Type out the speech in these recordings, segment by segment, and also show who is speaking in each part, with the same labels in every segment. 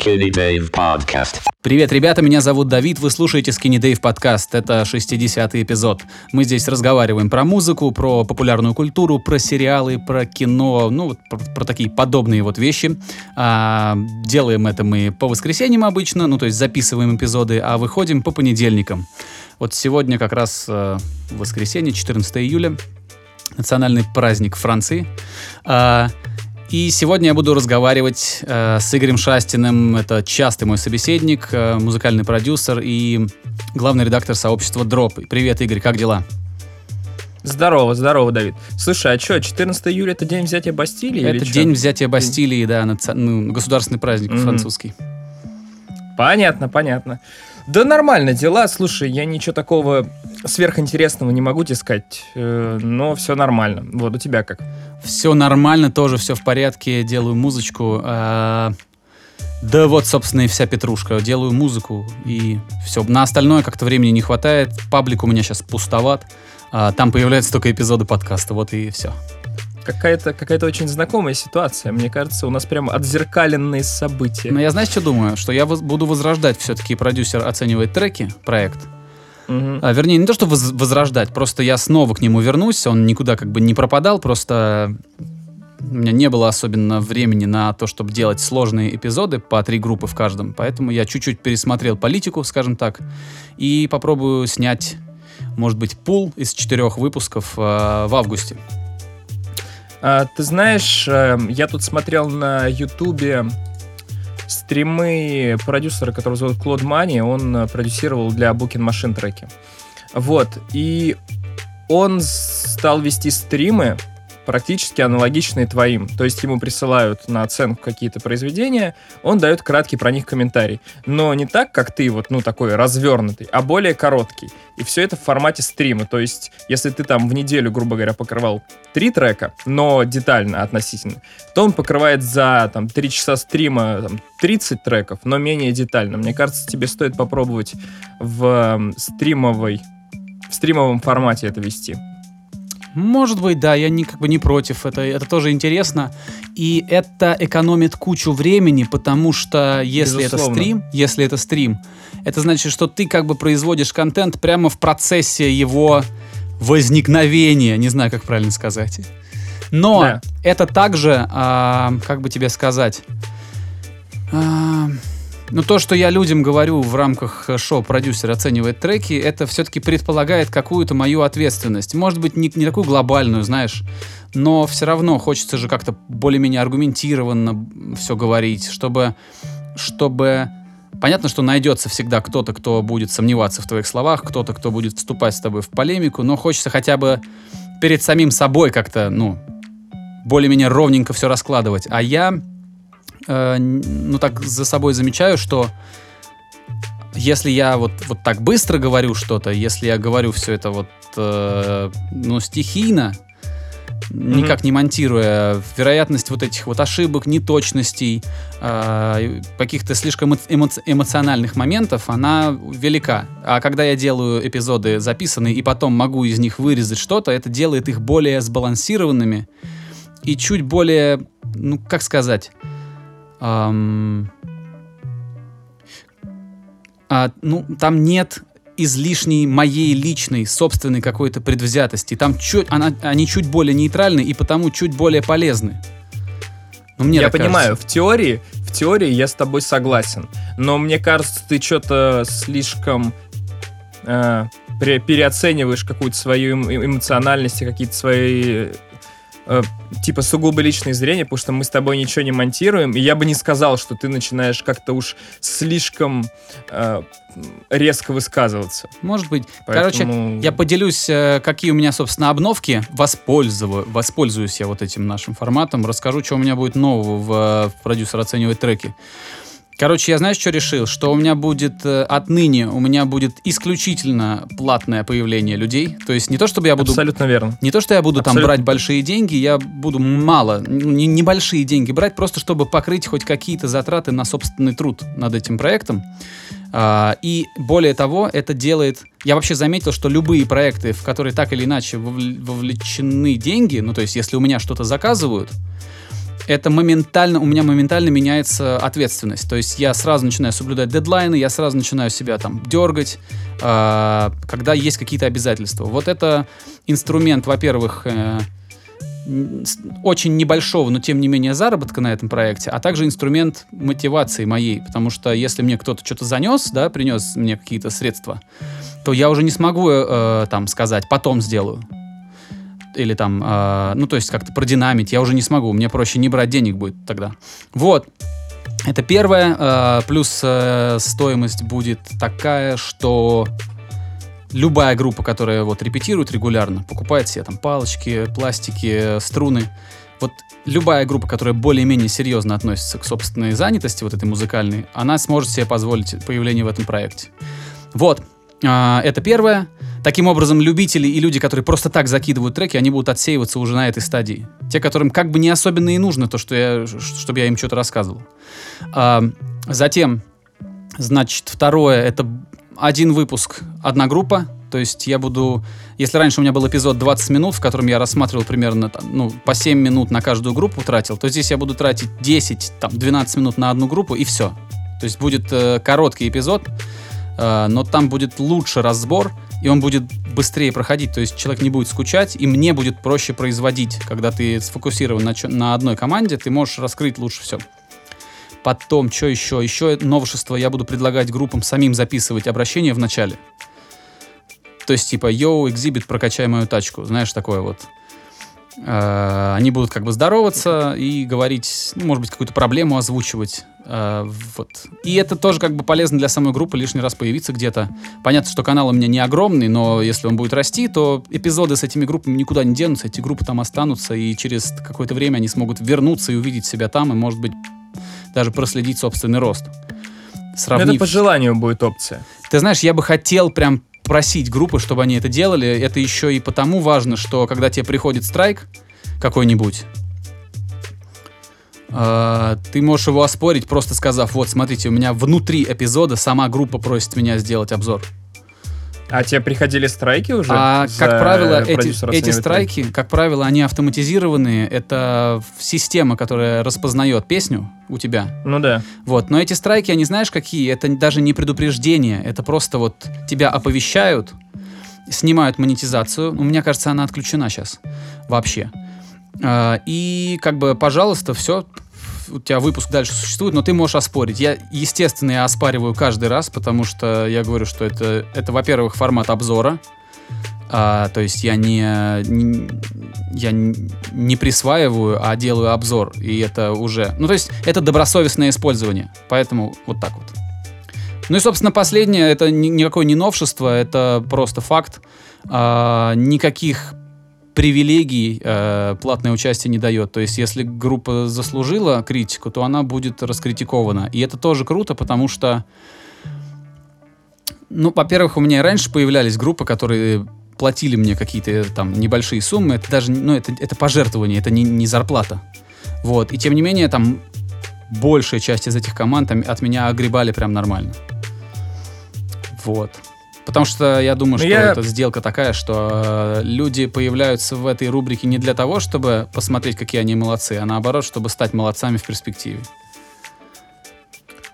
Speaker 1: Skinny Dave Podcast.
Speaker 2: Привет, ребята, меня зовут Давид, вы слушаете Skinny Dave подкаст, это 60-й эпизод. Мы здесь разговариваем про музыку, про популярную культуру, про сериалы, про кино, ну, про, про такие подобные вот вещи. А, делаем это мы по воскресеньям обычно, ну, то есть записываем эпизоды, а выходим по понедельникам. Вот сегодня как раз э, воскресенье, 14 июля, национальный праздник Франции. А, и сегодня я буду разговаривать э, с Игорем Шастиным. Это частый мой собеседник, э, музыкальный продюсер и главный редактор сообщества Дроп. Привет, Игорь, как дела?
Speaker 3: Здорово, здорово, Давид. Слушай, а что, 14 июля это день взятия Бастилии?
Speaker 2: Это день
Speaker 3: чё?
Speaker 2: взятия Бастилии, да, наци- ну, государственный праздник
Speaker 3: Мгм.
Speaker 2: французский.
Speaker 3: Понятно, понятно. Да нормально дела. Слушай, я ничего такого сверхинтересного не могу тебе сказать, э, но все нормально. Вот у тебя как?
Speaker 2: Все нормально, тоже все в порядке, делаю музычку. а, да вот, собственно, и вся петрушка. Делаю музыку и все. На остальное как-то времени не хватает. Паблик у меня сейчас пустоват. а, там появляются только эпизоды подкаста, вот и все.
Speaker 3: Какая-то какая очень знакомая ситуация. Мне кажется, у нас прям отзеркаленные события.
Speaker 2: Но я знаешь, что думаю? Что я буду возрождать все-таки продюсер оценивает треки, проект.
Speaker 3: Мгм.
Speaker 2: А, вернее, не то, что воз- возрождать, просто я снова к нему вернусь, он никуда как бы не пропадал, просто у меня не было особенно времени на то, чтобы делать сложные эпизоды по три группы в каждом, поэтому я чуть-чуть пересмотрел политику, скажем так, и попробую снять, может быть, пул из четырех выпусков э, в августе.
Speaker 3: А, ты знаешь, э, я тут смотрел на Ютубе стримы продюсера, которого зовут Клод Мани, он э, продюсировал для Booking Machine треки. Вот, и он стал вести стримы практически аналогичные твоим. То есть ему присылают на оценку какие-то произведения, он дает краткий про них комментарий. Но не так, как ты, вот, ну, такой развернутый, а более короткий. И все это в формате стрима. То есть, если ты там в неделю, грубо говоря, покрывал три трека, но детально относительно, то он покрывает за там 3 часа стрима там, 30 треков, но менее детально. Мне кажется, тебе стоит попробовать в стримовой в стримовом формате это вести.
Speaker 2: Может быть, да, я не, как бы не против, это, это тоже интересно. И это экономит кучу времени, потому что если это
Speaker 3: Безусловно.
Speaker 2: стрим, если это стрим, это значит, что ты как бы производишь контент прямо в процессе его возникновения, не знаю, как правильно сказать. Но
Speaker 3: Да.
Speaker 2: это также, а, как бы тебе сказать, а, ну, то, что я людям говорю в рамках э, шоу «Продюсер оценивает треки», это все-таки предполагает какую-то мою ответственность. Может быть, не, не такую глобальную, знаешь, но все равно хочется же как-то более-менее аргументированно все говорить, чтобы, чтобы... Понятно, что найдется всегда кто-то, кто будет сомневаться в твоих словах, кто-то, кто будет вступать с тобой в полемику, но хочется хотя бы перед самим собой как-то, ну, более-менее ровненько все раскладывать. А я, э, ну так за собой замечаю, что если я вот, вот так быстро говорю что-то, если я говорю все это вот, э, ну, стихийно, никак не монтируя, вероятность вот этих вот ошибок, неточностей, э, каких-то слишком эмо- эмоциональных моментов, она велика. А когда я делаю эпизоды записанные и потом могу из них вырезать что-то, это делает их более сбалансированными и чуть более, ну, как сказать, ам, а, ну, там нет излишней моей личной собственной какой-то предвзятости. Там чуть, она, они чуть более нейтральны и потому чуть более полезны. Ну, мне
Speaker 3: я понимаю,
Speaker 2: кажется.
Speaker 3: в теории, в теории я с тобой согласен, но мне кажется, ты что-то слишком э, переоцениваешь какую-то свою эм- эмоциональность и какие-то свои э, типа сугубо личные зрения, потому что мы с тобой ничего не монтируем, и я бы не сказал, что ты начинаешь как-то уж слишком э, резко высказываться.
Speaker 2: Может быть. Короче,
Speaker 3: Поэтому-
Speaker 2: я поделюсь, э, какие у меня, собственно, обновки. Воспользую, воспользуюсь я вот этим нашим форматом. Расскажу, что у меня будет нового в, э, в продюсер оценивает треки. Короче, я знаешь, что решил? Что у меня будет э, отныне, у меня будет исключительно платное появление людей. То есть не то, чтобы я буду...
Speaker 3: Абсолютно верно.
Speaker 2: Не то, что я буду там
Speaker 3: Абсолютно.
Speaker 2: брать большие деньги, я буду мало, не- небольшие деньги брать, просто чтобы покрыть хоть какие-то затраты на собственный труд над этим проектом. А, и более того, это делает... Я вообще заметил, что любые проекты, в которые так или иначе вовл- вовлечены деньги, ну то есть если у меня что-то заказывают, это моментально, у меня моментально меняется ответственность. То есть я сразу начинаю соблюдать дедлайны, я сразу начинаю себя там дергать, э, когда есть какие-то обязательства. Вот это инструмент, во-первых, э, очень небольшого, но тем не менее заработка на этом проекте, а также инструмент мотивации моей, потому что если мне кто-то что-то занес, да, принес мне какие-то средства, то я уже не смогу э, там сказать, потом сделаю. Или там, э, ну, то есть как-то продинамить, я уже не смогу, мне проще не брать денег будет тогда. Вот. Это первое. э, плюс э, стоимость будет такая, что любая группа, которая вот репетирует регулярно, покупает себе там палочки, пластики, струны. Вот любая группа, которая более-менее серьезно относится к собственной занятости, вот этой музыкальной, она сможет себе позволить появление в этом проекте. Вот. Это первое. Таким образом, любители и люди, которые просто так закидывают треки, они будут отсеиваться уже на этой стадии. Те, которым как бы не особенно и нужно то, что я, чтобы я им что-то рассказывал. А, Затем, значит, второе, это один выпуск, одна группа. То есть я буду... Если раньше у меня был эпизод 20 минут, в котором я рассматривал примерно ну, по 7 минут на каждую группу тратил, то здесь я буду тратить 10, там, 12 минут на одну группу и все. То есть будет э, короткий эпизод, э, но там будет лучше разбор, и он будет быстрее проходить. То есть человек не будет скучать, и мне будет проще производить. Когда ты сфокусирован на, на одной команде, ты можешь раскрыть лучше все. Потом, что еще? Еще новшество. Я буду предлагать группам самим записывать обращение в начале. То есть, типа, йоу, экзибит, прокачай мою тачку. Знаешь, такое вот. Э, Они будут как бы здороваться и говорить, ну, может быть, какую-то проблему озвучивать. Э, Вот. И это тоже как бы полезно для самой группы лишний раз появиться где-то. Понятно, что канал у меня не огромный, но если он будет расти, то эпизоды с этими группами никуда не денутся, эти группы там останутся, и через какое-то время они смогут вернуться и увидеть себя там, и, может быть, даже проследить собственный рост. Сравнив...
Speaker 3: Это по желанию будет опция.
Speaker 2: Ты знаешь, я бы хотел прям просить группы, чтобы они это делали. Это еще и потому важно, что когда тебе приходит страйк какой-нибудь, э, ты можешь его оспорить, просто сказав, вот, смотрите, у меня внутри эпизода сама группа просит меня сделать обзор.
Speaker 3: А тебе приходили страйки уже?
Speaker 2: А, как правило, эти, эти страйки, как правило, они автоматизированные. Это система, которая распознает песню у тебя.
Speaker 3: Ну да.
Speaker 2: Вот, но эти страйки, они знаешь какие? Это даже не предупреждение, это просто вот тебя оповещают, снимают монетизацию. У меня кажется, она отключена сейчас вообще. А, И как бы, пожалуйста, все, у тебя выпуск дальше существует, но ты можешь оспорить. Я, естественно, я оспариваю каждый раз, потому что я говорю, что это, это во-первых, формат обзора. А, то есть я не, не- я не присваиваю, а делаю обзор. И это уже... Ну, то есть это добросовестное использование. Поэтому вот так вот. Ну и, собственно, последнее, это ни- никакое не новшество, это просто факт. А, никаких привилегий э, платное участие не дает. То есть, если группа заслужила критику, то она будет раскритикована. И это тоже круто, потому что, ну, во-первых, у меня и раньше появлялись группы, которые платили мне какие-то там небольшие суммы. Это даже, ну, это, это пожертвование, это не, не зарплата. Вот. И тем не менее, там большая часть из этих команд там, от меня огребали прям нормально. Вот. Потому что я думаю,
Speaker 3: Ну,
Speaker 2: что
Speaker 3: я-
Speaker 2: это сделка такая, что э, люди появляются в этой рубрике не для того, чтобы посмотреть, какие они молодцы, а наоборот, чтобы стать молодцами в перспективе.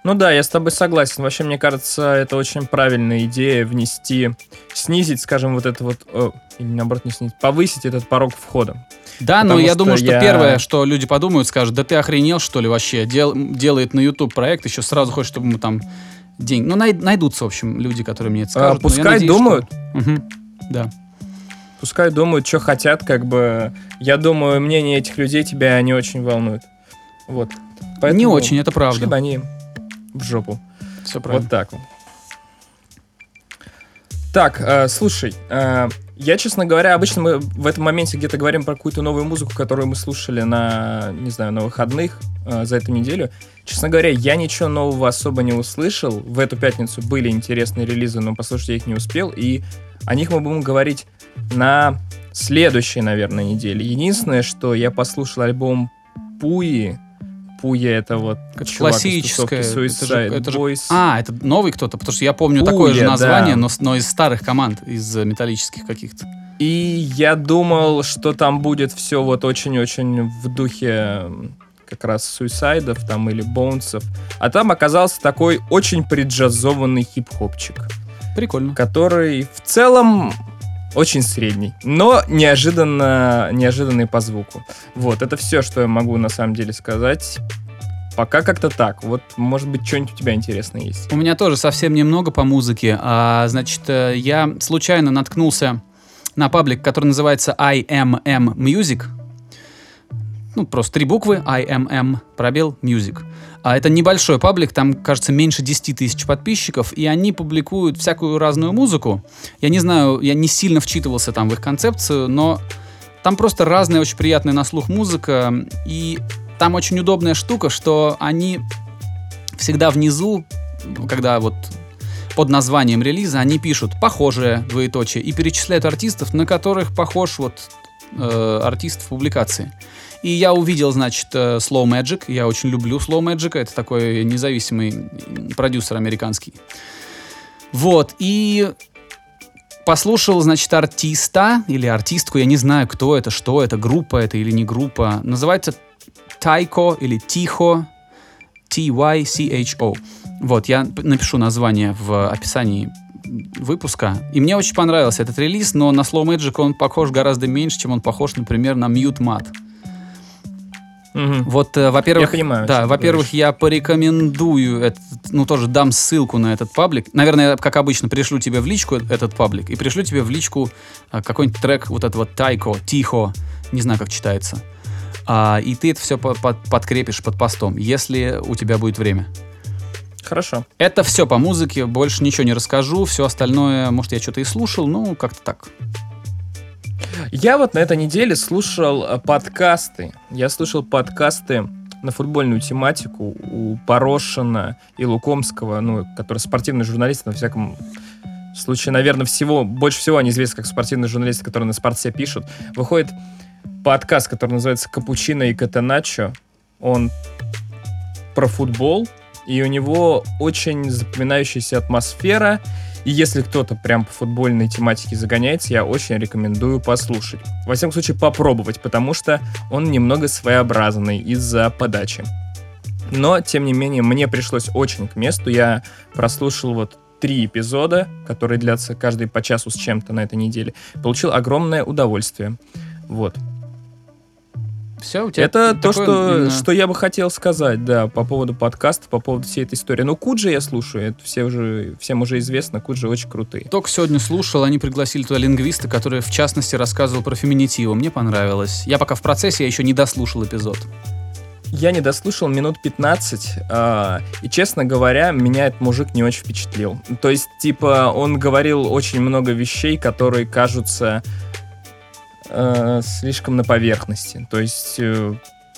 Speaker 3: Ну да, я с тобой согласен. Вообще, мне кажется, это очень правильная идея внести, снизить, скажем, вот это вот, о, или наоборот не снизить, повысить этот порог входа.
Speaker 2: Да, но
Speaker 3: Потому
Speaker 2: я
Speaker 3: что
Speaker 2: думаю, что
Speaker 3: я-
Speaker 2: первое, что люди подумают, скажут, да ты охренел, что ли, вообще, Дел- делает на YouTube проект, еще сразу хочет, чтобы мы там деньги... Ну, най- найдутся, в общем, люди, которые мне это
Speaker 3: А,
Speaker 2: скажут. я
Speaker 3: пускай
Speaker 2: надеюсь, что-
Speaker 3: думают,
Speaker 2: Мгм. Да.
Speaker 3: пускай думают, что хотят, как бы. Я думаю, мнение этих людей тебя не очень волнует. Вот. Поэтому
Speaker 2: Не очень, это правда.
Speaker 3: бы они в жопу.
Speaker 2: Все правильно.
Speaker 3: Вот так вот. Так, э, слушай, э, я, честно говоря, обычно мы в этом моменте где-то говорим про какую-то новую музыку, которую мы слушали на, не знаю, на выходных э, за эту неделю. Честно говоря, я ничего нового особо не услышал. В эту пятницу были интересные релизы, но послушать я их не успел. И о них мы будем говорить на следующей, наверное, неделе. Единственное, что я послушал альбом Пуи. Пуя это вот
Speaker 2: Это
Speaker 3: чувак из
Speaker 2: классическое,
Speaker 3: тусовки
Speaker 2: это же-
Speaker 3: Suicide
Speaker 2: это же-
Speaker 3: Boys.
Speaker 2: А, это новый кто-то, потому что я помню
Speaker 3: Пуля,
Speaker 2: такое же название,
Speaker 3: да.
Speaker 2: но, но из старых команд, из э, металлических каких-то.
Speaker 3: И я думал, что там будет все вот очень-очень в духе как раз суисайдов там или боунсов, а там оказался такой очень преджазованный хип-хопчик,
Speaker 2: Прикольно.
Speaker 3: который в целом очень средний, но неожиданно, неожиданный по звуку. Вот, это все, что я могу на самом деле сказать. Пока как-то так. Вот, может быть, что-нибудь у тебя интересное есть.
Speaker 2: У меня тоже совсем немного по музыке. А, значит, э, я случайно наткнулся на паблик, который называется IMM Music. Ну, просто три буквы, IMM, пробел, Music. А это небольшой паблик, там, кажется, меньше 10 тысяч подписчиков, и они публикуют всякую разную музыку. Я не знаю, я не сильно вчитывался там в их концепцию, но там просто разная, очень приятная на слух музыка, и там очень удобная штука, что они всегда внизу, когда вот под названием релиза, они пишут похожее двоеточие и перечисляют артистов, на которых похож вот э, артист в публикации. И я увидел, значит, э, Slow Magic. Я очень люблю Slow Magic. Это такой независимый продюсер американский. Вот. И послушал, значит, артиста или артистку. Я не знаю, кто это, что это, группа это или не группа. Называется Тайко или Тихо. T-Y-C-H-O. Вот, я напишу название в описании выпуска. И мне очень понравился этот релиз, но на Slow Magic он похож гораздо меньше, чем он похож, например, на Mute Mat.
Speaker 3: Мгм.
Speaker 2: Вот, э, во-первых,
Speaker 3: Я понимаю,
Speaker 2: да, во-первых, я порекомендую, этот, ну тоже дам ссылку на этот паблик. Наверное, как обычно, пришлю тебе в личку этот паблик и пришлю тебе в личку а, какой-нибудь трек вот этого Тайко, Тихо, не знаю, как читается. А, и ты это все подкрепишь под постом, если у тебя будет время.
Speaker 3: Хорошо.
Speaker 2: Это все по музыке, больше ничего не расскажу, все остальное, может, я что-то и слушал, ну, как-то так.
Speaker 3: Я вот на этой неделе слушал э, подкасты. Я слушал подкасты на футбольную тематику у Порошина и Лукомского, ну, которые спортивные журналисты, на всяком случае, наверное, всего, больше всего они известны как спортивные журналисты, которые на спорте пишут. Выходит подкаст, который называется «Капучино и Катаначо». Он про футбол, и у него очень запоминающаяся атмосфера, и если кто-то прям по футбольной тематике загоняется, я очень рекомендую послушать. Во всяком случае, попробовать, потому что он немного своеобразный из-за подачи. Но, тем не менее, мне пришлось очень к месту. Я прослушал вот три эпизода, которые длятся каждый по часу с чем-то на этой неделе. Получил огромное удовольствие. Вот.
Speaker 2: Все, у тебя
Speaker 3: Это то,
Speaker 2: такое
Speaker 3: что,
Speaker 2: именно-
Speaker 3: что я бы хотел сказать, да, по поводу подкаста, по поводу всей этой истории. Ну, Куджи я слушаю, это все уже, всем уже известно, Куджи очень крутые.
Speaker 2: Только сегодня слушал, они пригласили туда лингвиста, который в частности рассказывал про феминитивы. Мне понравилось. Я пока в процессе, я еще не дослушал эпизод.
Speaker 3: Я не дослушал минут 15, а, и, честно говоря, меня этот мужик не очень впечатлил. То есть, типа, он говорил очень много вещей, которые кажутся э, слишком на поверхности. То есть, э,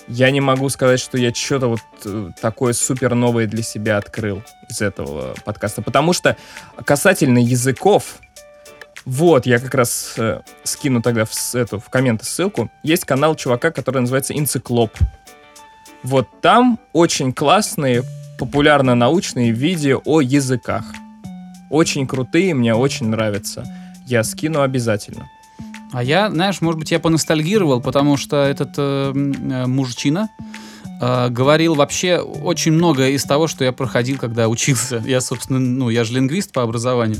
Speaker 3: я не могу сказать, что я что-то вот э, такое супер новое для себя открыл из этого подкаста. Потому что касательно языков, вот, я как раз э, скину тогда в, эту, в комменты ссылку. Есть канал чувака, который называется Инциклоп. Вот там очень классные, популярно-научные видео о языках. Очень крутые, мне очень нравятся. Я скину обязательно.
Speaker 2: А я, знаешь, может быть, я поностальгировал, потому что этот э, э, мужчина э, говорил вообще очень многое из того, что я проходил, когда учился. Я, собственно, ну, я же лингвист по образованию.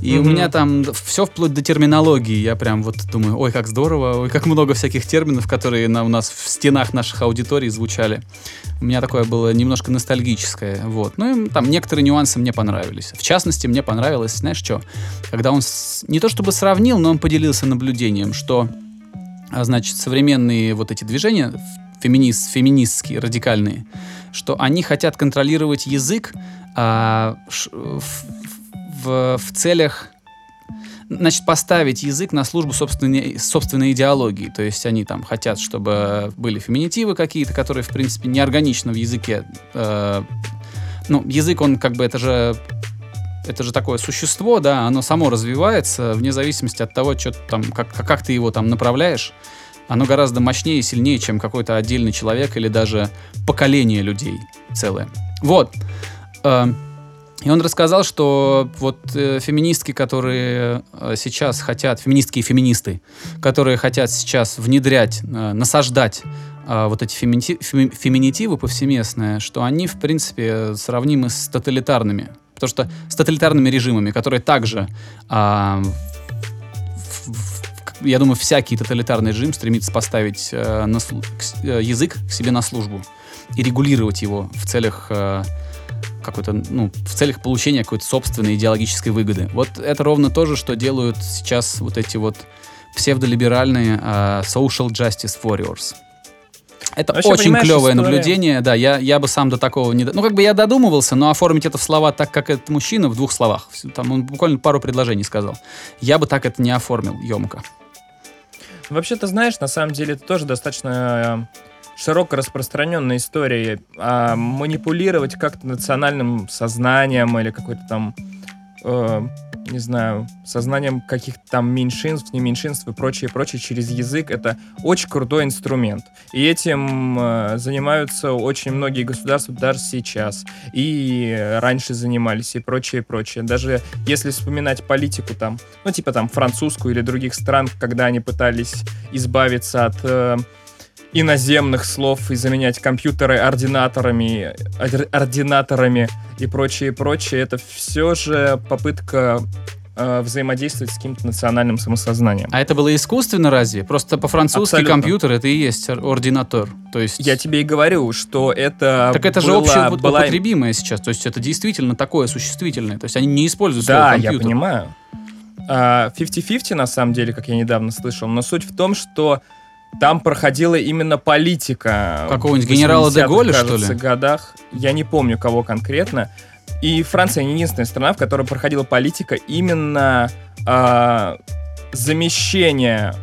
Speaker 2: И у
Speaker 3: Мгм.
Speaker 2: меня там все вплоть до терминологии. Я прям вот думаю, ой, как здорово, ой, как много всяких терминов, которые на, у нас в стенах наших аудиторий звучали. У меня такое было немножко ностальгическое. Вот. Ну, и там некоторые нюансы мне понравились. В частности, мне понравилось, знаешь что, когда он с- не то чтобы сравнил, но он поделился наблюдением, что, а, значит, современные вот эти движения, феминист, феминистские, радикальные, что они хотят контролировать язык а, ш- в, в- целях значит, поставить язык на службу собственной, собственной идеологии. То есть они там хотят, чтобы были феминитивы какие-то, которые, в принципе, неорганично в языке. Э, ну, язык, он как бы, это же это же такое существо, да, оно само развивается вне зависимости от того, что там, как, как ты его там направляешь. Оно гораздо мощнее и сильнее, чем какой-то отдельный человек или даже поколение людей целое. Вот. Э, И он рассказал, что вот э, феминистки, которые э, сейчас хотят, феминистки и феминисты, которые хотят сейчас внедрять, э, насаждать э, вот эти феминити- феми- феминитивы повсеместные, что они, в принципе, сравнимы с тоталитарными. Потому что с тоталитарными режимами, которые также, а, в- в- я думаю, всякий тоталитарный режим стремится поставить э, на к э, язык к себе на службу и регулировать его в целях э, какой-то, ну, в целях получения какой-то собственной идеологической выгоды. Вот это ровно то же, что делают сейчас вот эти вот псевдолиберальные э, social justice warriors. Это
Speaker 3: Вообще,
Speaker 2: очень клевое
Speaker 3: история-
Speaker 2: наблюдение, да, я, я бы сам до такого не... Ну, как бы я додумывался, но оформить это в слова так, как этот мужчина, в двух словах. Там он буквально пару предложений сказал. Я бы так это не оформил, емко.
Speaker 3: Вообще, ты знаешь, на самом деле это тоже достаточно э, широко распространенная история. А манипулировать как-то национальным сознанием или какой-то там, э, не знаю, сознанием каких-то там меньшинств, не меньшинств и прочее, прочее через язык, это очень крутой инструмент. И этим э, занимаются очень многие государства даже сейчас. И раньше занимались, и прочее, прочее. Даже если вспоминать политику там, ну, типа там французскую или других стран, когда они пытались избавиться от э, иноземных слов и заменять компьютеры ординаторами, орди- ординаторами и прочее, прочее, это все же попытка э, взаимодействовать с каким-то национальным самосознанием.
Speaker 2: А это было искусственно разве? Просто по-французски компьютер это и есть ор- ординатор. То есть...
Speaker 3: Я тебе и говорю, что это
Speaker 2: Так это же
Speaker 3: было- была-
Speaker 2: общеупотребимое сейчас. То есть это действительно такое существительное. То есть они не используют
Speaker 3: Да,
Speaker 2: слово
Speaker 3: я
Speaker 2: компьютер.
Speaker 3: понимаю. А, 50-50 на самом деле, как я недавно слышал, но суть в том, что там проходила именно политика.
Speaker 2: Какого-нибудь
Speaker 3: в
Speaker 2: генерала де
Speaker 3: 80-х,
Speaker 2: Голля, что ли?
Speaker 3: годах. Я не помню, кого конкретно. И Франция не единственная страна, в которой проходила политика именно а, замещения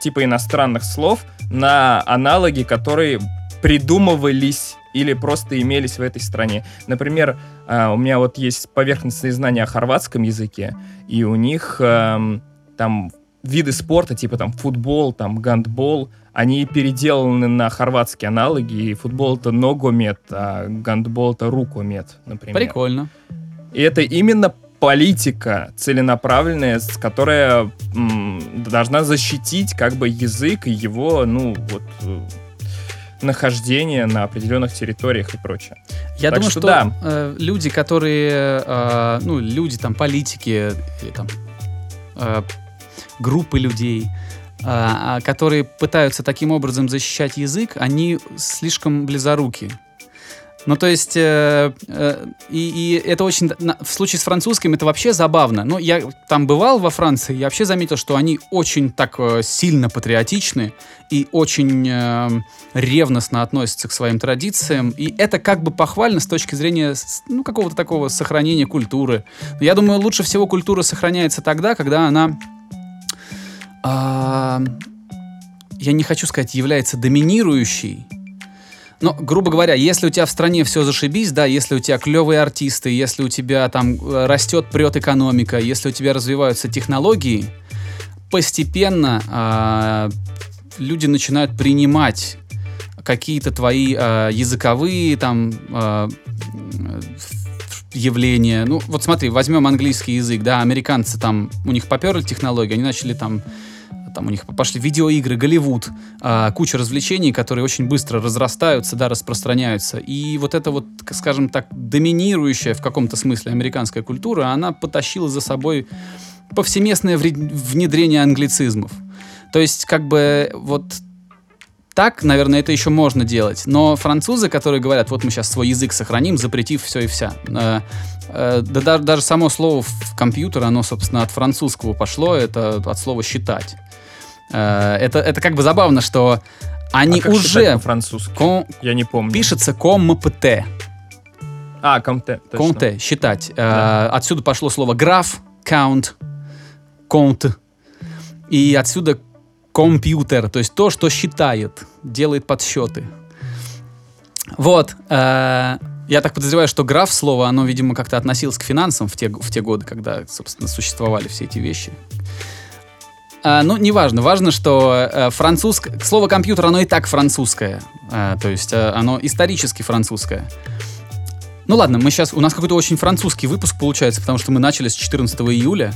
Speaker 3: типа иностранных слов на аналоги, которые придумывались или просто имелись в этой стране. Например, а, у меня вот есть поверхностные знания о хорватском языке, и у них эм, там виды спорта, типа там футбол, там гандбол, они переделаны на хорватские аналоги, и футбол это ногомет, а гандбол это рукомет, например.
Speaker 2: Прикольно.
Speaker 3: И это именно политика целенаправленная, которая м, должна защитить как бы язык и его, ну, вот, э, нахождение на определенных территориях и прочее.
Speaker 2: Я
Speaker 3: Так
Speaker 2: думаю,
Speaker 3: что
Speaker 2: что,
Speaker 3: да.
Speaker 2: э, люди, которые, э, ну, люди там, политики или там э, группы людей, э, а, которые пытаются таким образом защищать язык, они слишком близоруки. Ну, то есть, э, э, и, и это очень, на- в случае с французским это вообще забавно. Ну, я там бывал во Франции, я вообще заметил, что они очень так э, сильно патриотичны и очень э, ревностно относятся к своим традициям. И это как бы похвально с точки зрения, ну, какого-то такого сохранения культуры. Я думаю, лучше всего культура сохраняется тогда, когда она а, я не хочу сказать, является доминирующей. Но, грубо говоря, если у тебя в стране все зашибись, да, если у тебя клевые артисты, если у тебя там э, растет, прет экономика, если у тебя развиваются технологии, постепенно а, люди начинают принимать какие-то твои а, языковые там а, явления. Ну, вот смотри, возьмем английский язык, да, американцы там, у них поперли технологии, они начали там там у них пошли видеоигры, Голливуд, а, куча развлечений, которые очень быстро разрастаются, да, распространяются. И вот эта вот, скажем так, доминирующая в каком-то смысле американская культура, она потащила за собой повсеместное внедрение англицизмов. То есть, как бы, вот так, наверное, это еще можно делать. Но французы, которые говорят, вот мы сейчас свой язык сохраним, запретив все и вся. э, э, да, да- даже само слово в компьютер, оно, собственно, от французского пошло, это от слова считать. Э, это, это как бы забавно, что они
Speaker 3: а как
Speaker 2: уже
Speaker 3: по-французски?
Speaker 2: кон-
Speaker 3: Я не помню.
Speaker 2: пишется компт,
Speaker 3: А, комте.
Speaker 2: конте, считать. Э,
Speaker 3: Да.
Speaker 2: отсюда пошло слово граф, count, конт. И отсюда компьютер, то есть то, что считает, делает подсчеты. Вот. э, я так подозреваю, что граф слово, оно, видимо, как-то относилось к финансам в те, в те годы, когда, собственно, существовали все эти вещи. А, ну, неважно. Важно, что э, французское... Слово компьютер, оно и так французское. Э, то есть э, оно исторически французское. Ну ладно, мы сейчас... У нас какой-то очень французский выпуск получается, потому что мы начали с 14 июля.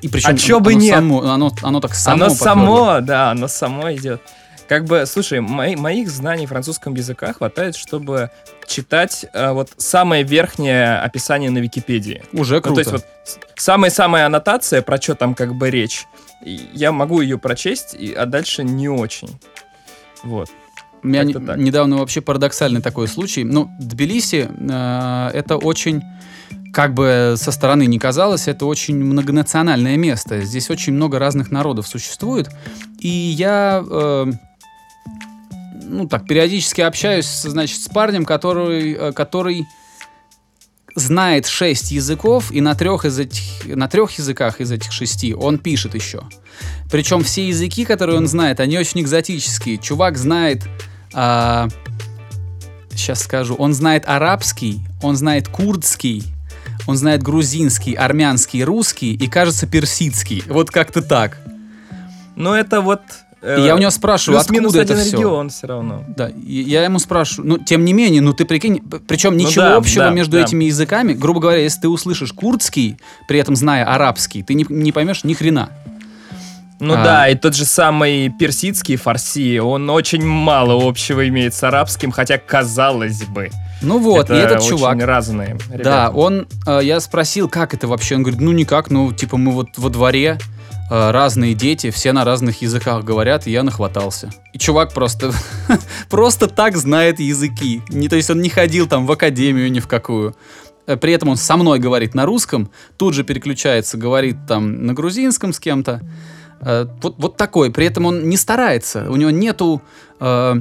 Speaker 2: И причем
Speaker 3: А чё бы
Speaker 2: оно
Speaker 3: нет?
Speaker 2: само- оно, оно так само
Speaker 3: оно
Speaker 2: попёрло.
Speaker 3: само, да, оно само идет. Как бы, слушай, мои- моих знаний французском языка хватает, чтобы читать э, вот самое верхнее описание на Википедии.
Speaker 2: Уже
Speaker 3: Ну,
Speaker 2: круто.
Speaker 3: то есть вот самая-самая аннотация, про что там как бы речь, я могу ее прочесть, и, а дальше не очень. Вот.
Speaker 2: У меня не-
Speaker 3: так.
Speaker 2: недавно вообще парадоксальный такой случай. Ну, Тбилиси э, это очень, как бы со стороны не казалось, это очень многонациональное место. Здесь очень много разных народов существует. И я, э, ну так, периодически общаюсь, значит, с парнем, который, э, который знает шесть языков, и на трех, из этих, на трех языках из этих шести он пишет еще. Причем все языки, которые он знает, они очень экзотические. Чувак знает, сейчас скажу, он знает арабский, он знает курдский, он знает грузинский, армянский, русский и, кажется, персидский. Вот как-то так.
Speaker 3: Но это вот...
Speaker 2: И я у него спрашиваю,
Speaker 3: плюс-минус
Speaker 2: откуда это все?
Speaker 3: регион все равно.
Speaker 2: Да, и я ему спрашиваю, ну, тем не менее, ну, ты прикинь, причем
Speaker 3: Ну
Speaker 2: ничего
Speaker 3: да,
Speaker 2: общего
Speaker 3: да,
Speaker 2: между
Speaker 3: да.
Speaker 2: этими языками, грубо говоря, если ты услышишь курдский, при этом зная арабский, ты не, не поймешь ни хрена.
Speaker 3: Ну
Speaker 2: А.
Speaker 3: да, и тот же самый персидский фарси, он очень мало общего имеет с арабским, хотя казалось бы.
Speaker 2: Ну вот, и этот
Speaker 3: очень
Speaker 2: чувак,
Speaker 3: разные.
Speaker 2: Да,
Speaker 3: ребята.
Speaker 2: он, э, я спросил, как это вообще, он говорит, ну никак, ну типа мы вот во дворе, разные дети, все на разных языках говорят, и я нахватался. И чувак просто, просто так знает языки. Не, то есть он не ходил там в академию ни в какую. Э, При этом он со мной говорит на русском, тут же переключается, говорит там на грузинском с кем-то. Э, Вот, вот такой. При этом он не старается. У него нету... э,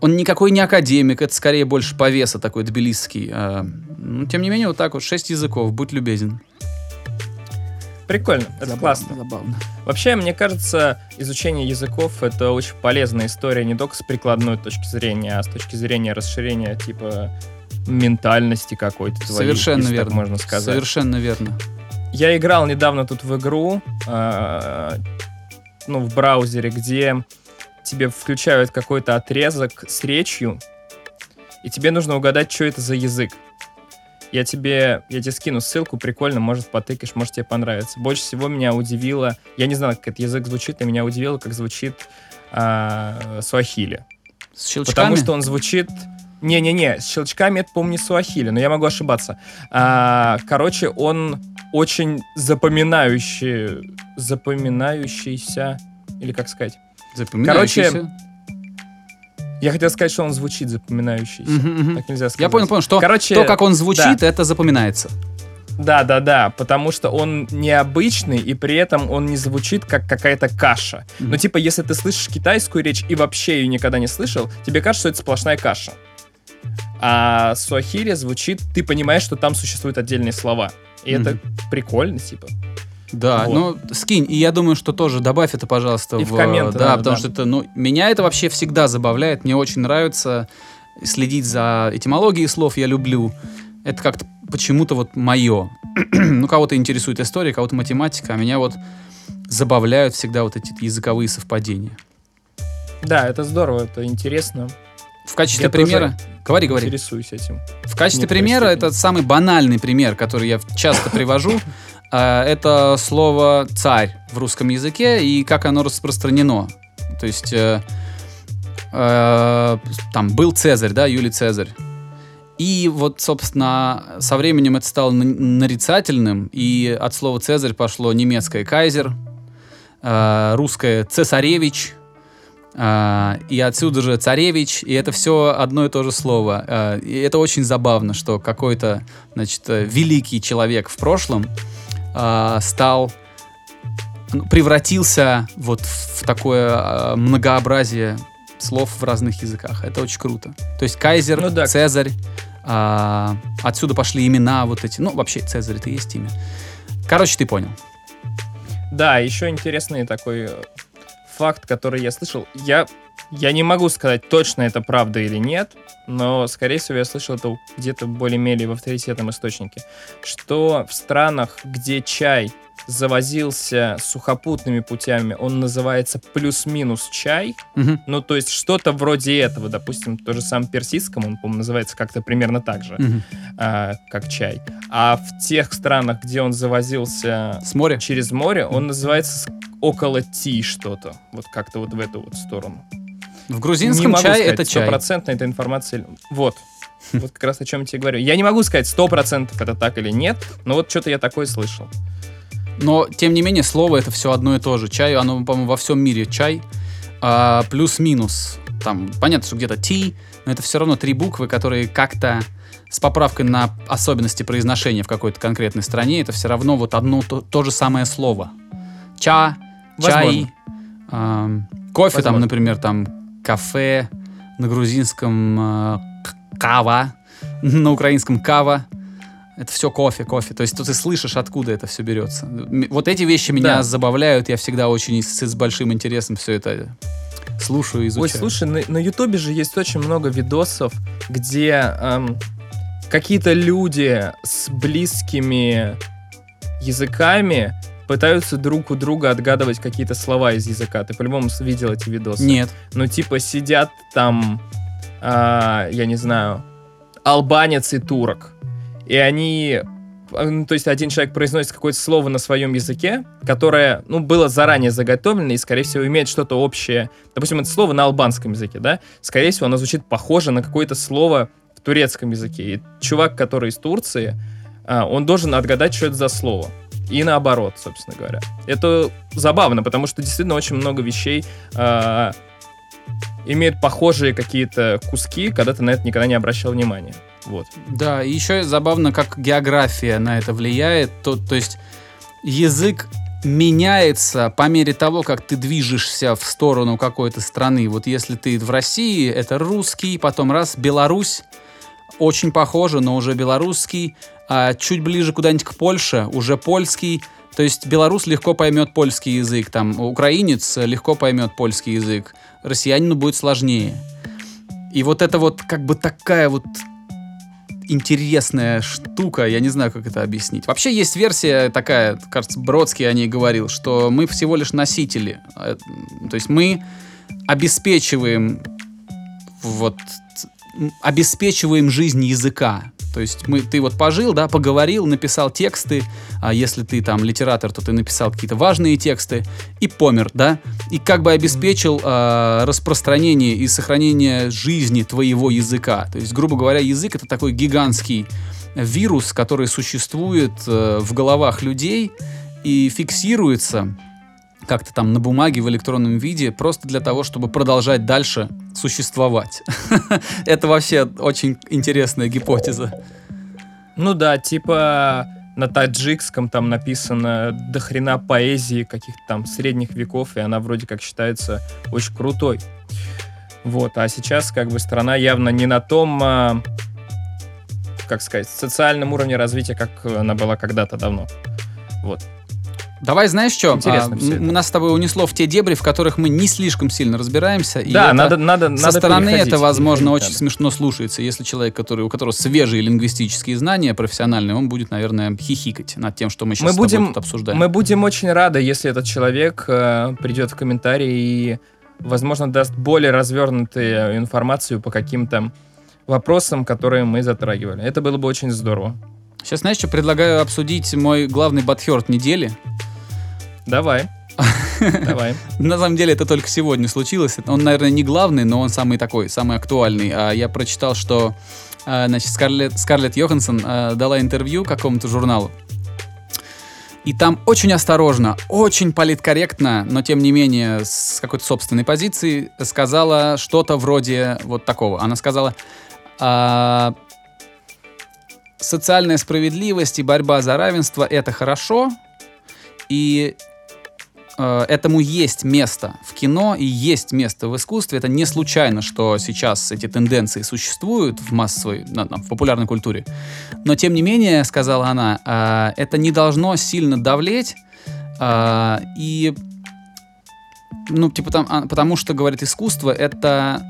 Speaker 2: он никакой не академик, это скорее больше повеса такой тбилисский. А, ну, тем не менее, вот так вот, шесть языков, будь любезен.
Speaker 3: Прикольно, это классно.
Speaker 2: Забавно.
Speaker 3: Вообще, мне кажется, изучение языков это очень полезная история не только с прикладной точки зрения, а с точки зрения расширения типа ментальности какой-то твоей,
Speaker 2: Совершенно
Speaker 3: если так
Speaker 2: верно.
Speaker 3: можно сказать.
Speaker 2: Совершенно верно.
Speaker 3: Я играл недавно тут в игру, э, ну, в браузере, где тебе включают какой-то отрезок с речью, и тебе нужно угадать, что это за язык. Я тебе, я тебе скину ссылку, прикольно, может, потыкаешь, может, тебе понравится. Больше всего меня удивило, я не знал, как этот язык звучит, но меня удивило, как звучит а, суахили.
Speaker 2: С щелчками?
Speaker 3: Потому что он звучит... Не-не-не, с щелчками это, не суахили, но я могу ошибаться. А, короче, он очень запоминающий, запоминающийся, или как сказать?
Speaker 2: Запоминающийся.
Speaker 3: Я хотел сказать, что он звучит запоминающийся.
Speaker 2: Мгм, мгм.
Speaker 3: Так нельзя сказать.
Speaker 2: Я понял, понял, что
Speaker 3: Короче,
Speaker 2: то, как он звучит, это запоминается.
Speaker 3: Да, да, да, потому что он необычный, и при этом он не звучит как какая-то каша.
Speaker 2: Мгм.
Speaker 3: Ну, типа, если ты слышишь китайскую речь и вообще ее никогда не слышал, тебе кажется, что это сплошная каша. А суахили звучит, ты понимаешь, что там существуют отдельные слова. И это
Speaker 2: Мгм.
Speaker 3: прикольно, типа.
Speaker 2: Да,
Speaker 3: Вот.
Speaker 2: ну скинь, и я думаю, что тоже добавь это, пожалуйста,
Speaker 3: И в комменты
Speaker 2: да,
Speaker 3: надо,
Speaker 2: потому
Speaker 3: да.
Speaker 2: что это, ну, меня это вообще всегда забавляет, мне очень нравится следить за этимологией слов, я люблю. Это как-то почему-то вот мое. ну, кого-то интересует история, кого-то математика, а меня вот забавляют всегда вот эти языковые совпадения.
Speaker 3: Да, это здорово, это интересно.
Speaker 2: В качестве
Speaker 3: Я
Speaker 2: примера... Говори, говори.
Speaker 3: Интересуюсь этим.
Speaker 2: В качестве примера, это самый банальный пример, который я часто привожу. А, Это слово «царь» в русском языке и как оно распространено. То есть э, э, там был Цезарь, да, Юлий Цезарь. И вот, собственно, со временем это стало нарицательным, и от слова «цезарь» пошло немецкое «кайзер», э, русское «цесаревич», и отсюда же царевич, и это все одно и то же слово. И это очень забавно, что какой-то, значит, великий человек в прошлом а, стал, ну, превратился вот в такое а, многообразие слов в разных языках. Это очень круто. То есть кайзер,
Speaker 3: Ну да.
Speaker 2: Цезарь, а, отсюда пошли имена вот эти. Ну, вообще, Цезарь это и есть имя. Короче, ты понял.
Speaker 3: Да, еще интересный такой э, факт, который я слышал. Я, я не могу сказать, точно это правда или нет, но, скорее всего, я слышал это где-то более-менее в авторитетном источнике, что в странах, где чай завозился сухопутными путями, он называется плюс-минус чай.
Speaker 2: Мгм,
Speaker 3: Ну, то есть что-то вроде этого. Допустим, то же самое персидском, он, по-моему, называется как-то примерно так же,
Speaker 2: мгм.
Speaker 3: а, как чай. А в тех странах, где он завозился
Speaker 2: С моря?
Speaker 3: через море, он называется около ти что-то. Вот как-то вот в эту вот сторону.
Speaker 2: В грузинском чай это чай.
Speaker 3: стопроцентно эта информация... Вот. Вот как раз о чем я тебе говорю. Я не могу сказать, сто процентов это так или нет, но вот что-то я такое слышал.
Speaker 2: Но, тем не менее, слово это все одно и то же. Чай, оно, по-моему, во всем мире чай. А, плюс-минус. Там, понятно, что где-то ти, но это все равно три буквы, которые как-то с поправкой на особенности произношения в какой-то конкретной стране, это все равно вот одно то, то же самое слово. Ча, чай, ам, кофе там,
Speaker 3: Возможно.
Speaker 2: например, там кафе, на грузинском к- кава, на украинском кава. Это все кофе, кофе. То есть тут ты слышишь, откуда это все берется. Вот эти вещи меня
Speaker 3: Да.
Speaker 2: забавляют. Я всегда очень с, с большим интересом все это слушаю,
Speaker 3: Ой,
Speaker 2: изучаю.
Speaker 3: слушай, на, Ютубе же есть очень много видосов, где эм, какие-то люди с близкими языками пытаются друг у друга отгадывать какие-то слова из языка. Ты по-любому видел эти видосы?
Speaker 2: Нет.
Speaker 3: ну, типа, сидят там, а, я не знаю, албанец и турок. И они, а, ну, то есть один человек произносит какое-то слово на своем языке, которое, ну, было заранее заготовлено и, скорее всего, имеет что-то общее. Допустим, это слово на албанском языке, да? Скорее всего, оно звучит похоже на какое-то слово в турецком языке. И чувак, который из Турции, а, он должен отгадать, что это за слово. И наоборот, собственно говоря. Это забавно, потому что действительно очень много вещей а, имеют похожие какие-то куски, когда ты на это никогда не обращал внимания. Вот.
Speaker 2: Да, и еще забавно, как география на это влияет. То, то есть язык меняется по мере того, как ты движешься в сторону какой-то страны. Вот если ты в России, это русский, потом раз, Беларусь, очень похоже, но уже белорусский, а чуть ближе куда-нибудь к Польше, уже польский. То есть белорус легко поймет польский язык, там украинец легко поймет польский язык, россиянину будет сложнее. И вот это вот как бы такая вот интересная штука, я не знаю, как это объяснить. Вообще есть версия такая, кажется, Бродский о ней говорил, что мы всего лишь носители. Э, То есть мы обеспечиваем вот обеспечиваем жизнь языка. То есть мы, ты вот пожил, да, поговорил, написал тексты, а если ты там литератор, то ты написал какие-то важные тексты и помер, да, и как бы обеспечил а, распространение и сохранение жизни твоего языка. То есть, грубо говоря, язык это такой гигантский вирус, который существует э, в головах людей и фиксируется как-то там на бумаге в электронном виде просто для того, чтобы продолжать дальше существовать. Это вообще очень интересная гипотеза.
Speaker 3: Ну да, типа на таджикском там написано до хрена поэзии каких-то там средних веков, и она вроде как считается очень крутой. Вот, а сейчас как бы страна явно не на том, а, как сказать, социальном уровне развития, как она была когда-то давно. Вот.
Speaker 2: Давай, знаешь что?
Speaker 3: Интересно это.
Speaker 2: нас с тобой унесло в те дебри, в которых мы не слишком сильно разбираемся. и
Speaker 3: да,
Speaker 2: это-
Speaker 3: надо, надо,
Speaker 2: Со
Speaker 3: надо
Speaker 2: стороны это, возможно, очень
Speaker 3: надо.
Speaker 2: смешно слушается. Если человек, который, у которого свежие лингвистические знания профессиональные, он будет, наверное, хихикать над тем, что мы сейчас
Speaker 3: Мы будем-
Speaker 2: тут обсуждаем.
Speaker 3: Мы будем очень рады, если этот человек э, придет в комментарии и, возможно, даст более развернутую информацию по каким-то вопросам, которые мы затрагивали. Это было бы очень здорово.
Speaker 2: Сейчас, знаешь, что предлагаю обсудить мой главный батхерт недели.
Speaker 3: Давай. Давай.
Speaker 2: На самом деле это только сегодня случилось. Он, наверное, не главный, но он самый такой, самый актуальный. А я прочитал, что а, значит, Скарлетт, Скарлетт Йоханссон а, дала интервью какому-то журналу. И там очень осторожно, очень политкорректно, но тем не менее с какой-то собственной позиции сказала что-то вроде вот такого. Она сказала, а, социальная справедливость и борьба за равенство это хорошо, и э, этому есть место в кино и есть место в искусстве. Это не случайно, что сейчас эти тенденции существуют в массовой, в популярной культуре. Но тем не менее, сказала она, э, это не должно сильно давлеть э, и ну типа там, а, потому что говорит искусство это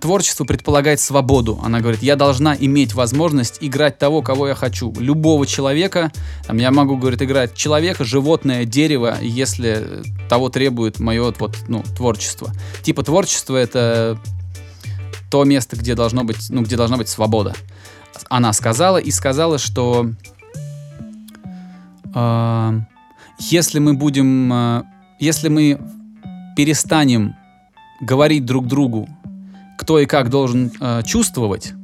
Speaker 2: творчество предполагает свободу. Она говорит, я должна иметь возможность играть того, кого я хочу. Любого человека, там, я могу, говорит, играть человека, животное, дерево, если того требует мое вот, ну, творчество. Типа творчество это то место, где должно быть, ну, где должна быть свобода. Она сказала и сказала, что э, если мы будем, э, если мы перестанем говорить друг другу, кто и как должен э, чувствовать,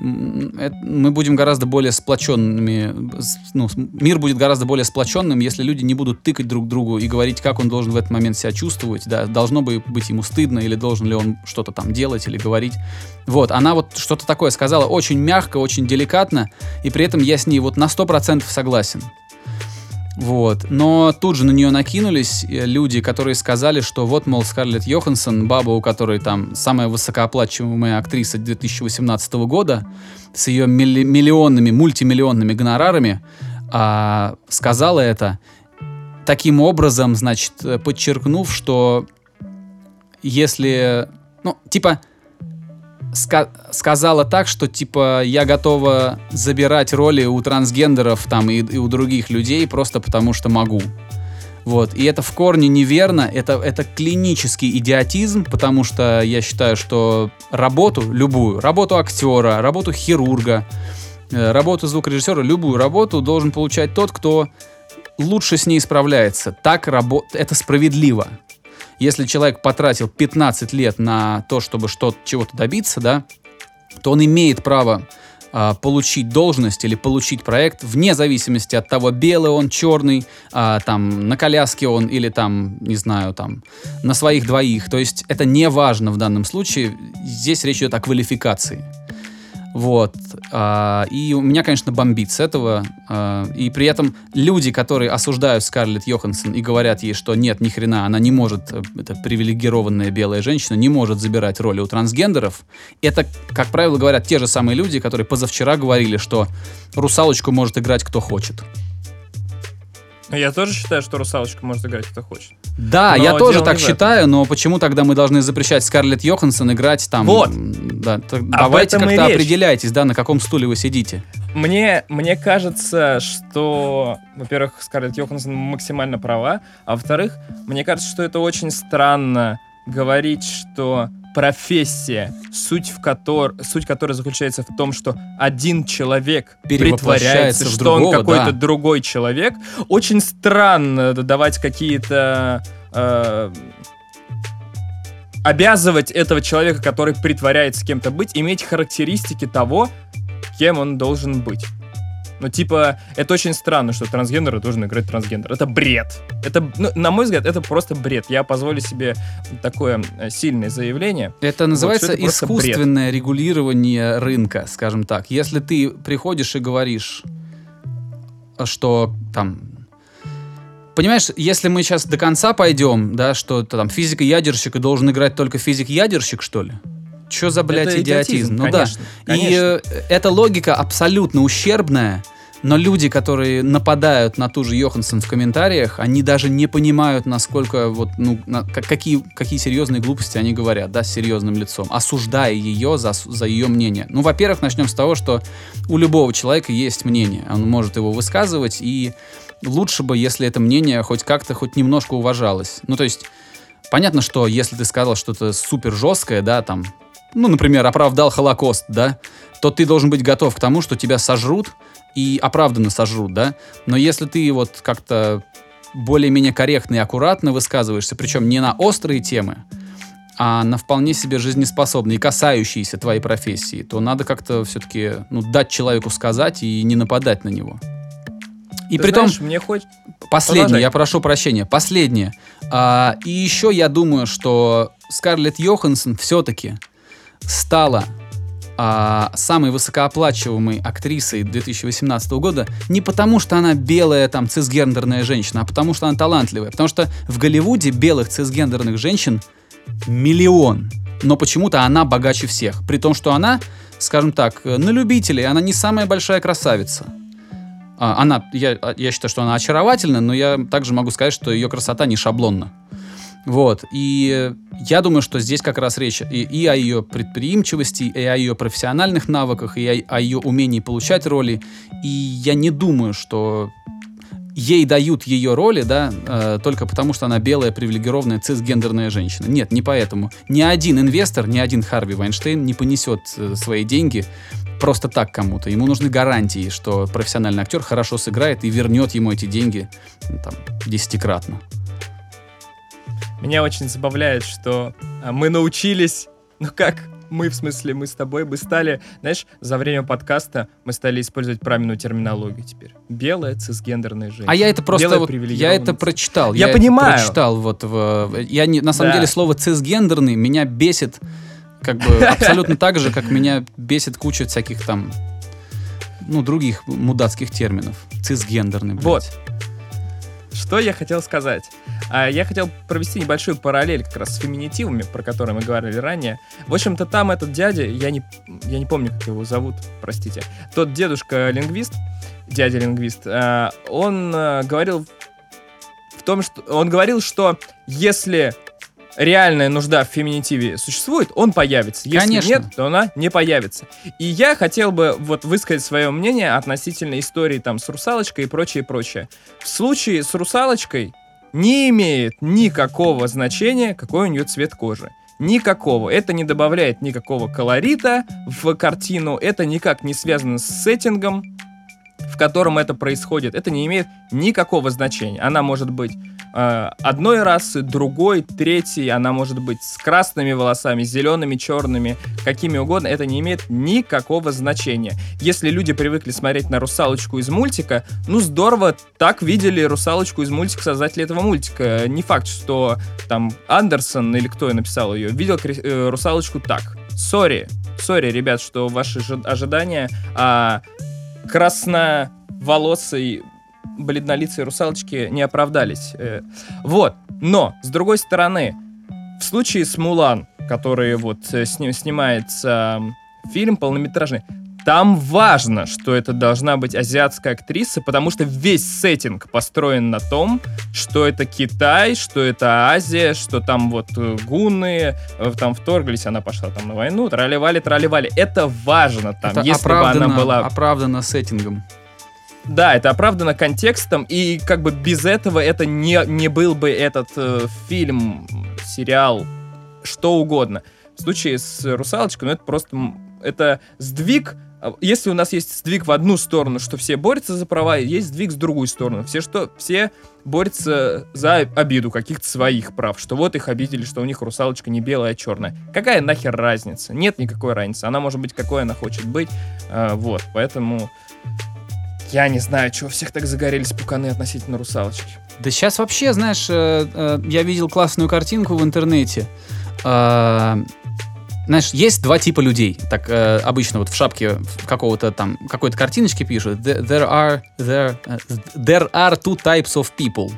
Speaker 2: мы будем гораздо более сплоченными, ну, мир будет гораздо более сплоченным, если люди не будут тыкать друг другу и говорить, как он должен в этот момент себя чувствовать, да, должно бы быть ему стыдно, или должен ли он что-то там делать или говорить. Вот, она вот что-то такое сказала очень мягко, очень деликатно, и при этом я с ней вот на 100% согласен. Вот. Но тут же на нее накинулись э, люди, которые сказали, что вот, мол, Скарлетт Йоханссон, баба, у которой там самая высокооплачиваемая актриса 2018 года, с ее милли- миллионными, мультимиллионными гонорарами, а, сказала это таким образом, значит, э, подчеркнув, что если, ну, типа, ска сказала так, что типа я готова забирать роли у трансгендеров там и, и у других людей просто потому что могу. Вот. И это в корне неверно, это, это клинический идиотизм, потому что я считаю, что работу, любую, работу актера, работу хирурга, э, работу звукорежиссера, любую работу должен получать тот, кто лучше с ней справляется. Так рабо- это справедливо. Если человек потратил 15 лет на то, чтобы что-то, чего-то добиться, да, то он имеет право а, получить должность или получить проект вне зависимости от того, белый он, черный, а, там, на коляске он или там, не знаю, там, на своих двоих. То есть это не важно в данном случае. Здесь речь идет о квалификации. Вот. А, и у меня, конечно, бомбит с этого. А, и при этом люди, которые осуждают Скарлетт Йоханссон и говорят ей, что нет, ни хрена, она не может, э, это привилегированная белая женщина, не может забирать роли у трансгендеров, это, как правило, говорят те же самые люди, которые позавчера говорили, что русалочку может играть кто хочет.
Speaker 3: Я тоже считаю, что русалочку может играть кто хочет.
Speaker 2: Да,
Speaker 3: Но
Speaker 2: я тоже так считаю, но почему тогда мы должны запрещать Скарлетт Йоханссон играть там?
Speaker 3: Вот.
Speaker 2: Да, так давайте как-то определяйтесь, да, на каком стуле вы сидите.
Speaker 3: Мне, мне кажется, что, во-первых, Скарлетт Йоханссон максимально права, а во-вторых, мне кажется, что это очень странно говорить, что профессия, суть, в котор... суть которой заключается в том, что один человек притворяется, что
Speaker 2: другого,
Speaker 3: он какой-то
Speaker 2: да.
Speaker 3: другой человек. Очень странно давать какие-то... э, обязывать этого человека, который притворяется кем-то быть, иметь характеристики того, кем он должен быть. Ну, типа, это очень странно, что трансгендер должен играть трансгендер. Это бред. Это, ну, на мой взгляд, это просто бред. Я позволю себе такое э, сильное заявление.
Speaker 2: Это называется
Speaker 3: это просто бред.
Speaker 2: искусственное регулирование рынка, скажем так. Если ты приходишь и говоришь, что там... Понимаешь, если мы сейчас до конца пойдем, да, что там физик-ядерщик и должен играть только физик-ядерщик, что ли? Че за, блядь,
Speaker 3: Это
Speaker 2: идиотизм?
Speaker 3: идиотизм,
Speaker 2: Ну
Speaker 3: конечно,
Speaker 2: да. И
Speaker 3: конечно.
Speaker 2: э, эта логика абсолютно ущербная, но люди, которые нападают на ту же Йоханссон в комментариях, они даже не понимают, насколько вот, ну, на- как- какие, какие серьезные глупости они говорят, да, с серьезным лицом, осуждая ее за, за ее мнение. Ну, во-первых, начнем с того, что у любого человека есть мнение, он может его высказывать, и лучше бы, если это мнение хоть как-то, хоть немножко уважалось. Ну, то есть, понятно, что если ты сказал что-то супер жесткое, да, там, ну, например, оправдал Холокост, да, то ты должен быть готов к тому, что тебя сожрут, и оправданно сожрут, да. Но если ты вот как-то более-менее корректно и аккуратно высказываешься, причем не на острые темы, а на вполне себе жизнеспособные, и касающиеся твоей профессии, то надо как-то все-таки ну, дать человеку сказать и не нападать на него. И
Speaker 3: Ты
Speaker 2: при том,
Speaker 3: знаешь, мне хоть...
Speaker 2: Последнее,
Speaker 3: Продолжай.
Speaker 2: я прошу прощения, последнее. А, и еще я думаю, что Скарлетт Йоханссон все-таки стала а, самой высокооплачиваемой актрисой 2018 года не потому, что она белая, там, цисгендерная женщина, а потому, что она талантливая. Потому что в Голливуде белых цисгендерных женщин миллион. Но почему-то она богаче всех. При том, что она, скажем так, на любителей, она не самая большая красавица. А, Она, я, я считаю, что она очаровательна, но я также могу сказать, что ее красота не шаблонна. Вот. И я думаю, что здесь как раз речь и, и о ее предприимчивости, и о ее профессиональных навыках, и о, о ее умении получать роли. И я не думаю, что ей дают ее роли, да, э, только потому, что она белая, привилегированная, цисгендерная женщина. Нет, не поэтому. Ни один инвестор, ни один Харви Вайнштейн не понесет э, свои деньги просто так кому-то. Ему нужны гарантии, что профессиональный актер хорошо сыграет и вернет ему эти деньги там, десятикратно.
Speaker 3: Меня очень забавляет, что а, мы научились, ну как, мы, в смысле, мы с тобой бы стали, знаешь, за время подкаста мы стали использовать правильную терминологию теперь. Белая цисгендерная женщина.
Speaker 2: А я это просто
Speaker 3: Белая
Speaker 2: вот, я это прочитал.
Speaker 3: Я
Speaker 2: это
Speaker 3: понимаю.
Speaker 2: прочитал вот в, я не, на самом
Speaker 3: Да.
Speaker 2: деле слово цисгендерный меня бесит как бы абсолютно так же, как меня бесит куча всяких там ну других мудацких терминов. Цисгендерный. блядь.
Speaker 3: Вот. Что я хотел сказать? А, Я хотел провести небольшую параллель как раз с феминитивами, про которые мы говорили ранее. В общем-то, там этот дядя, я не, я не помню, как его зовут, простите, тот дедушка-лингвист, дядя-лингвист, а, он а, говорил в том, что... Он говорил, что если реальная нужда в феминитиве существует, он появится. Если
Speaker 2: Конечно.
Speaker 3: нет, то она не появится. И я хотел бы вот высказать свое мнение относительно истории там с русалочкой и прочее, прочее. В случае с русалочкой не имеет никакого значения, какой у нее цвет кожи. Никакого. Это не добавляет никакого колорита в картину, это никак не связано с сеттингом, в котором это происходит. Это не имеет никакого значения. Она может быть э, одной расы, другой, третьей, она может быть с красными волосами, зелеными, черными, какими угодно, это не имеет никакого значения. Если люди привыкли смотреть на русалочку из мультика, ну здорово, так видели русалочку из мультика создатели этого мультика. Не факт, что там Андерсон или кто написал ее, видел э, русалочку так. Сори, сори, ребят, что ваши жи- ожидания а, красноволосой бледнолицей русалочки не оправдались. Э, Вот. Но, с другой стороны, в случае с Мулан, который вот э, с ним снимается фильм полнометражный, там важно, что это должна быть азиатская актриса, потому что весь сеттинг построен на том, что это Китай, что это Азия, что там вот э, гунны э, там вторглись, она пошла там на войну, трали-вали, трали-вали. Это важно там.
Speaker 2: Это
Speaker 3: Если бы она была
Speaker 2: оправдано сеттингом.
Speaker 3: да, это оправдано контекстом, и как бы без этого это не, не был бы этот э, фильм, сериал, что угодно. В случае с «Русалочкой», ну это просто, это сдвиг, если у нас есть сдвиг в одну сторону, что все борются за права, есть сдвиг в другую сторону. Все что, все борются за обиду каких-то своих прав, что вот их обидели, что у них русалочка не белая, а черная. Какая нахер разница? Нет никакой разницы. Она может быть какой она хочет быть. А, вот, поэтому я не знаю, чего всех так загорелись пуканы относительно русалочки.
Speaker 2: Да сейчас вообще, знаешь, э, э, я видел классную картинку в интернете. Э, Знаешь, есть два типа людей. Так э, обычно вот в шапке какого-то там какой-то картиночки пишут. "There- are there, э, there are two types of people.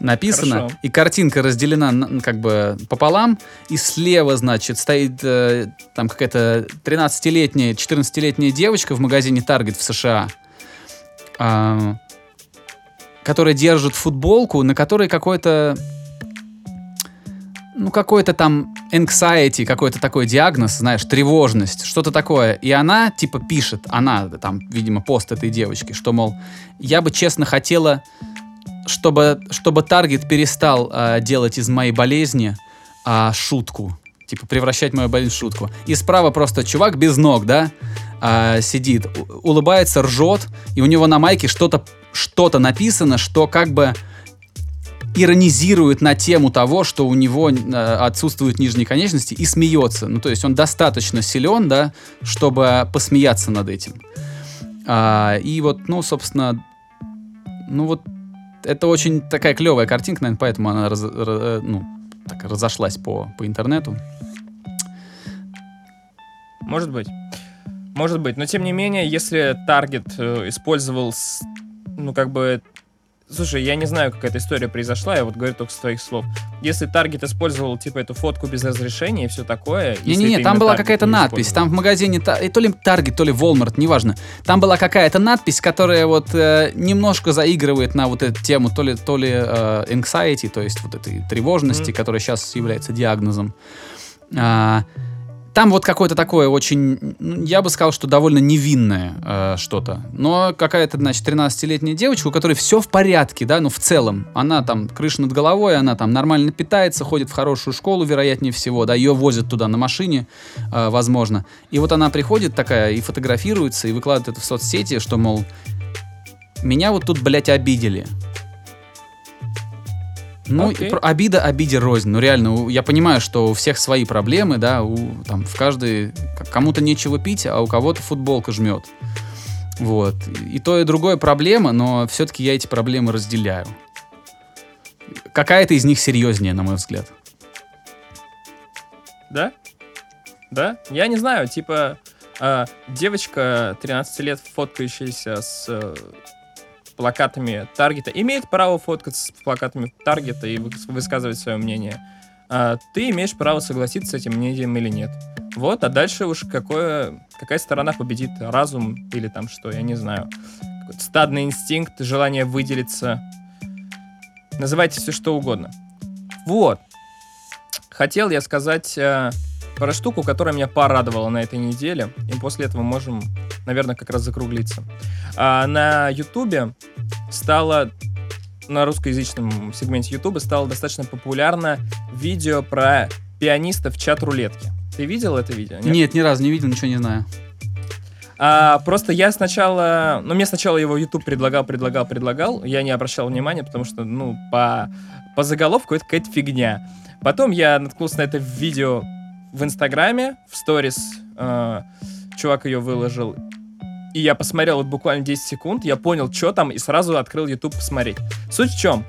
Speaker 2: Написано,
Speaker 3: Хорошо.
Speaker 2: и картинка разделена на- как бы пополам, и слева, значит, стоит э, там какая-то 13-летняя, 14-летняя девочка в магазине Target в США, а, которая держит футболку, на которой какой-то ну, какой-то там anxiety, какой-то такой диагноз, знаешь, тревожность, что-то такое. И она, типа, пишет, она, там, видимо, пост этой девочки, что, мол, я бы, честно, хотела, чтобы, чтобы Таргет перестал а, делать из моей болезни а, шутку. Типа, превращать мою болезнь в шутку. И справа просто чувак без ног, да, а, сидит, улыбается, ржет, и у него на майке что-то что-то написано, что как бы иронизирует на тему того, что у него э, отсутствуют нижние конечности и смеется. Ну, то есть он достаточно силен, да, чтобы посмеяться над этим. А, и вот, ну, собственно, ну вот это очень такая клевая картинка, наверное, поэтому она раз- ра- ну, так разошлась по, по интернету.
Speaker 3: Может быть. Может быть. Но тем не менее, если Таргет э, использовал, ну, как бы, Слушай, я не знаю, как эта история произошла, я вот говорю только с твоих слов. Если Таргет использовал, типа, эту фотку без разрешения и все такое...
Speaker 2: Не-не-не, там была какая-то надпись. Там в магазине, и то ли Target, то ли Walmart, неважно. Там была какая-то надпись, которая вот э, немножко заигрывает на вот эту тему, то ли, то ли э, anxiety, то есть вот этой тревожности,
Speaker 3: Мгм.
Speaker 2: которая сейчас является диагнозом. А, там вот какое-то такое очень, я бы сказал, что довольно невинное э, что-то. Но какая-то, значит, 13-летняя девочка, у которой все в порядке, да, ну в целом. Она там крыша над головой, она там нормально питается, ходит в хорошую школу, вероятнее всего, да, ее возят туда на машине, э, возможно. И вот она приходит такая и фотографируется, и выкладывает это в соцсети, что, мол, меня вот тут, блядь, обидели. Ну, про- обида обиде рознь. Ну, реально, я понимаю, что у всех свои проблемы, да, у, там, в каждой... Кому-то нечего пить, а у кого-то футболка жмет. Вот. И то, и другое проблема, но все-таки я эти проблемы разделяю. Какая-то из них серьезнее, на мой взгляд.
Speaker 3: Да? Да? Я не знаю, типа, а, девочка 13 лет, фоткающаяся с э, плакатами Таргета, имеет право фоткаться с плакатами Таргета и вы- высказывать свое мнение. А, ты имеешь право согласиться с этим мнением или нет. Вот, а дальше уж какое, какая сторона победит, разум или там что, я не знаю. Стадный инстинкт, желание выделиться. Называйте все что угодно. Вот. Хотел я сказать э, про штуку, которая меня порадовала на этой неделе. И после этого можем, наверное, как раз закруглиться. А, на Ютубе стало, на русскоязычном сегменте Ютуба стало достаточно популярно видео про пианиста в чат-рулетке. Ты видел это видео? нет?
Speaker 2: Нет, ни разу не видел, ничего не знаю.
Speaker 3: А, просто я сначала... Ну, мне сначала его YouTube предлагал, предлагал, предлагал. Я не обращал внимания, потому что, ну, по, по заголовку это какая-то фигня. Потом я наткнулся на это видео в Инстаграме, в сторис. э, чувак ее выложил. И я посмотрел вот буквально 10 секунд, я понял, что там, и сразу открыл YouTube посмотреть. Суть в чем?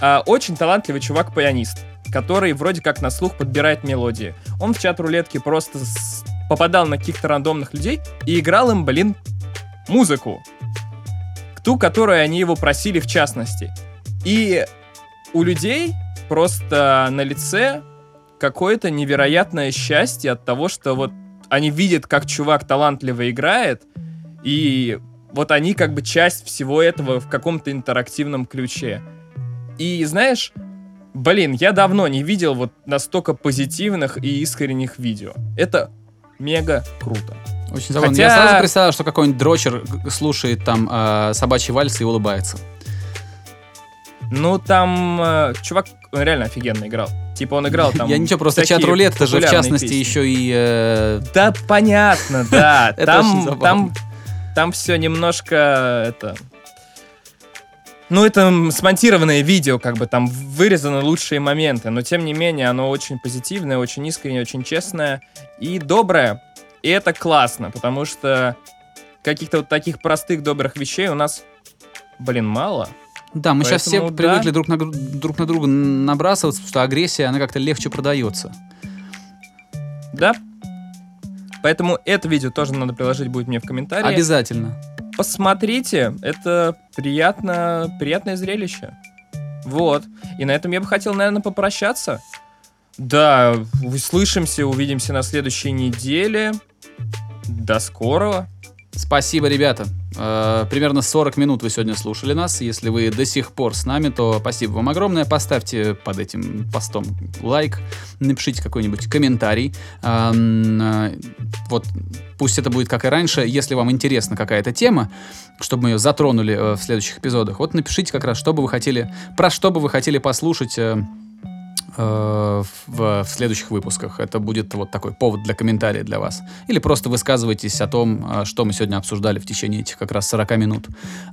Speaker 3: А, очень талантливый чувак-пианист, который вроде как на слух подбирает мелодии. Он в чат-рулетке просто с- попадал на каких-то рандомных людей и играл им, блин, музыку. Ту, которую они его просили в частности. И у людей просто на лице какое-то невероятное счастье от того, что вот они видят, как чувак талантливо играет, и вот они как бы часть всего этого в каком-то интерактивном ключе. И знаешь, блин, я давно не видел вот настолько позитивных и искренних видео. Это мега круто.
Speaker 2: Очень забавно.
Speaker 3: Хотя-
Speaker 2: Я сразу представил, что какой-нибудь дрочер слушает там э, собачий вальс и улыбается.
Speaker 3: Ну, там э, чувак реально офигенно играл. Типа он играл там...
Speaker 2: Я ничего, просто чат-рулет, это же в частности
Speaker 3: песни.
Speaker 2: еще и... э,
Speaker 3: Да, понятно, да. Там, там, там все немножко это. Ну, это смонтированное видео, как бы там вырезаны лучшие моменты, но тем не менее оно очень позитивное, очень искреннее, очень честное и доброе. И это классно, потому что каких-то вот таких простых добрых вещей у нас, блин, мало.
Speaker 2: Да, мы сейчас все
Speaker 3: Поэтому
Speaker 2: привыкли
Speaker 3: да.
Speaker 2: друг на друг на друга набрасываться, потому что агрессия, она как-то легче продается.
Speaker 3: Да? Поэтому это видео тоже надо приложить будет мне в комментарии.
Speaker 2: Обязательно.
Speaker 3: посмотрите, это приятно, приятное зрелище. Вот. И на этом я бы хотел, наверное, попрощаться. Да, услышимся, увидимся на следующей неделе. До скорого.
Speaker 2: Спасибо, ребята. Э, примерно 40 минут вы сегодня слушали нас. Если вы до сих пор с нами, то спасибо вам огромное. Поставьте под этим постом лайк, напишите какой-нибудь комментарий. Э, вот пусть это будет как и раньше. Если вам интересна какая-то тема, чтобы мы ее затронули э, в следующих эпизодах, вот напишите как раз, что бы вы хотели, про что бы вы хотели послушать. Э, в, в следующих выпусках. Это будет вот такой повод для комментария для вас. Или просто высказывайтесь о том, э, что мы сегодня обсуждали в течение этих как раз 40 минут.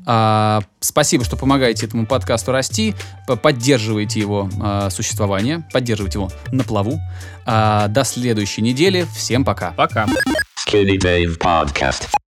Speaker 2: А, спасибо, что помогаете этому подкасту расти, поддерживаете его э, существование, поддерживаете его на плаву. А, до следующей недели. Всем пока.
Speaker 3: Пока.
Speaker 1: Skinny Dave Podcast.